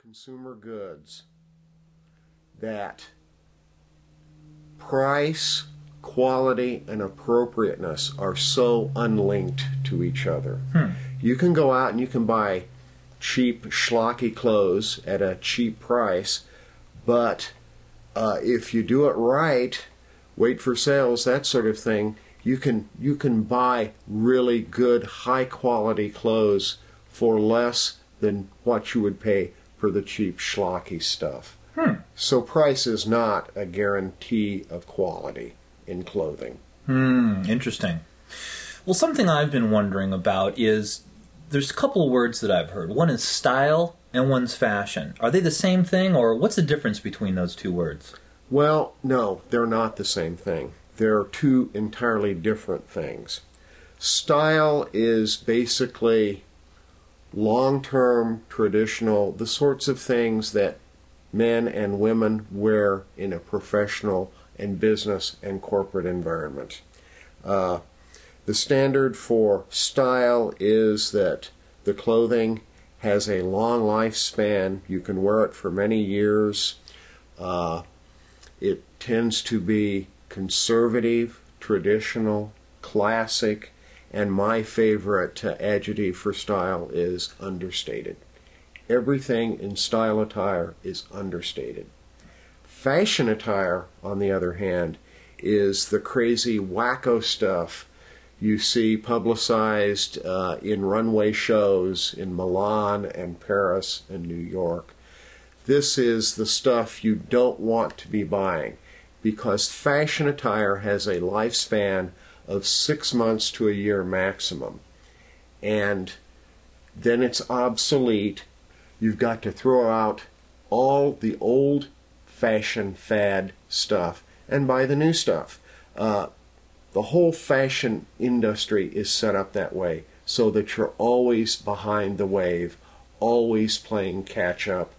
consumer goods that price, quality, and appropriateness are so unlinked to each other. Hmm. You can go out and you can buy cheap, schlocky clothes at a cheap price, but uh, if you do it right, wait for sales, that sort of thing, you can you can buy really good, high quality clothes for less than what you would pay for the cheap, schlocky stuff. Hmm. So price is not a guarantee of quality in clothing. Hmm, interesting. Well, something I've been wondering about is there's a couple of words that I've heard. One is style and one's fashion. Are they the same thing, or what's the difference between those two words? Well, no, they're not the same thing. They're two entirely different things. Style is basically long term, traditional, the sorts of things that men and women wear in a professional and business and corporate environment. Uh, the standard for style is that the clothing has a long lifespan. You can wear it for many years. Uh, it tends to be conservative, traditional, classic, and my favorite uh, adjective for style is understated. Everything in style attire is understated. Fashion attire, on the other hand, is the crazy wacko stuff you see publicized uh, in runway shows in Milan and Paris and New York. This is the stuff you don't want to be buying because fashion attire has a lifespan of six months to a year maximum. And then it's obsolete. You've got to throw out all the old fashioned fad stuff and buy the new stuff. Uh, the whole fashion industry is set up that way so that you're always behind the wave, always playing catch up,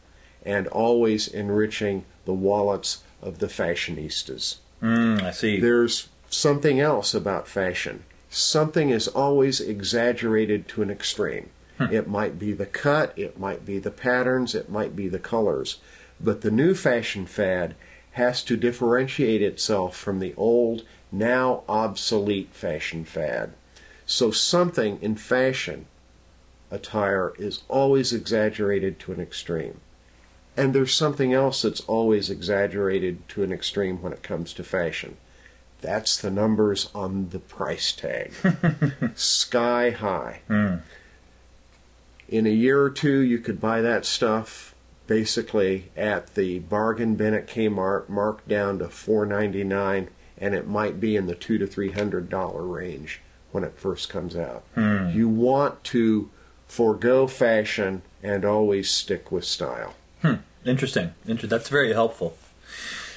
and always enriching the wallets of the fashionistas. Mm, I see. There's something else about fashion. Something is always exaggerated to an extreme. Hmm. It might be the cut, it might be the patterns, it might be the colors. But the new fashion fad has to differentiate itself from the old, now obsolete fashion fad. So something in fashion attire is always exaggerated to an extreme. And there's something else that's always exaggerated to an extreme when it comes to fashion. That's the numbers on the price tag. Sky high. Mm. In a year or two, you could buy that stuff basically at the bargain bin at Kmart, marked down to $4.99, and it might be in the two to three hundred dollar range when it first comes out. Hmm. You want to forego fashion and always stick with style. Hmm. Interesting. Inter- that's very helpful.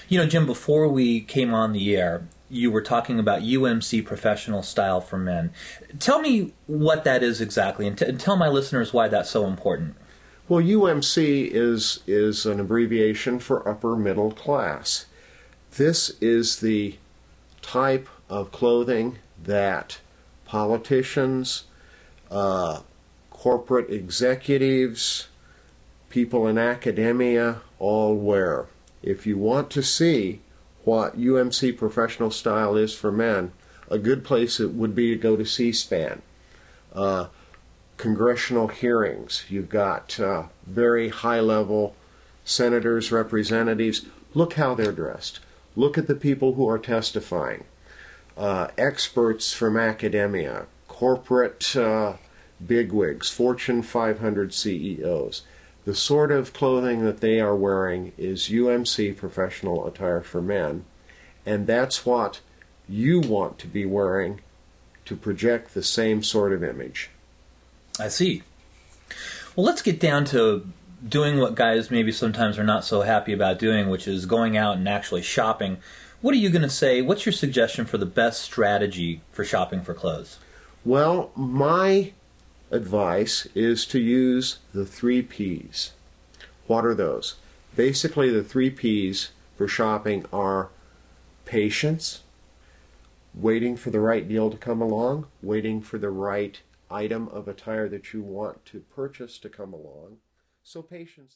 You know, Jim, before we came on the air, you were talking about UMC Professional Style for Men. Tell me what that is exactly, and, t- and tell my listeners why that's so important. Well, UMC is is an abbreviation for upper middle class. This is the type of clothing that politicians, uh, corporate executives, people in academia all wear. If you want to see what UMC professional style is for men, a good place it would be to go to C-SPAN. Uh, congressional hearings. You've got uh, very high level senators, representatives. Look how they're dressed. Look at the people who are testifying. Uh, experts from academia, corporate uh, bigwigs, Fortune 500 CEOs. The sort of clothing that they are wearing is UMC professional attire for men, and that's what you want to be wearing to project the same sort of image. I see. Well, let's get down to doing what guys maybe sometimes are not so happy about doing, which is going out and actually shopping. What are you going to say? What's your suggestion for the best strategy for shopping for clothes? Well, my advice is to use the three P's. What are those? Basically, the three P's for shopping are patience, waiting for the right deal to come along, waiting for the right item of attire that you want to purchase to come along. So, patience.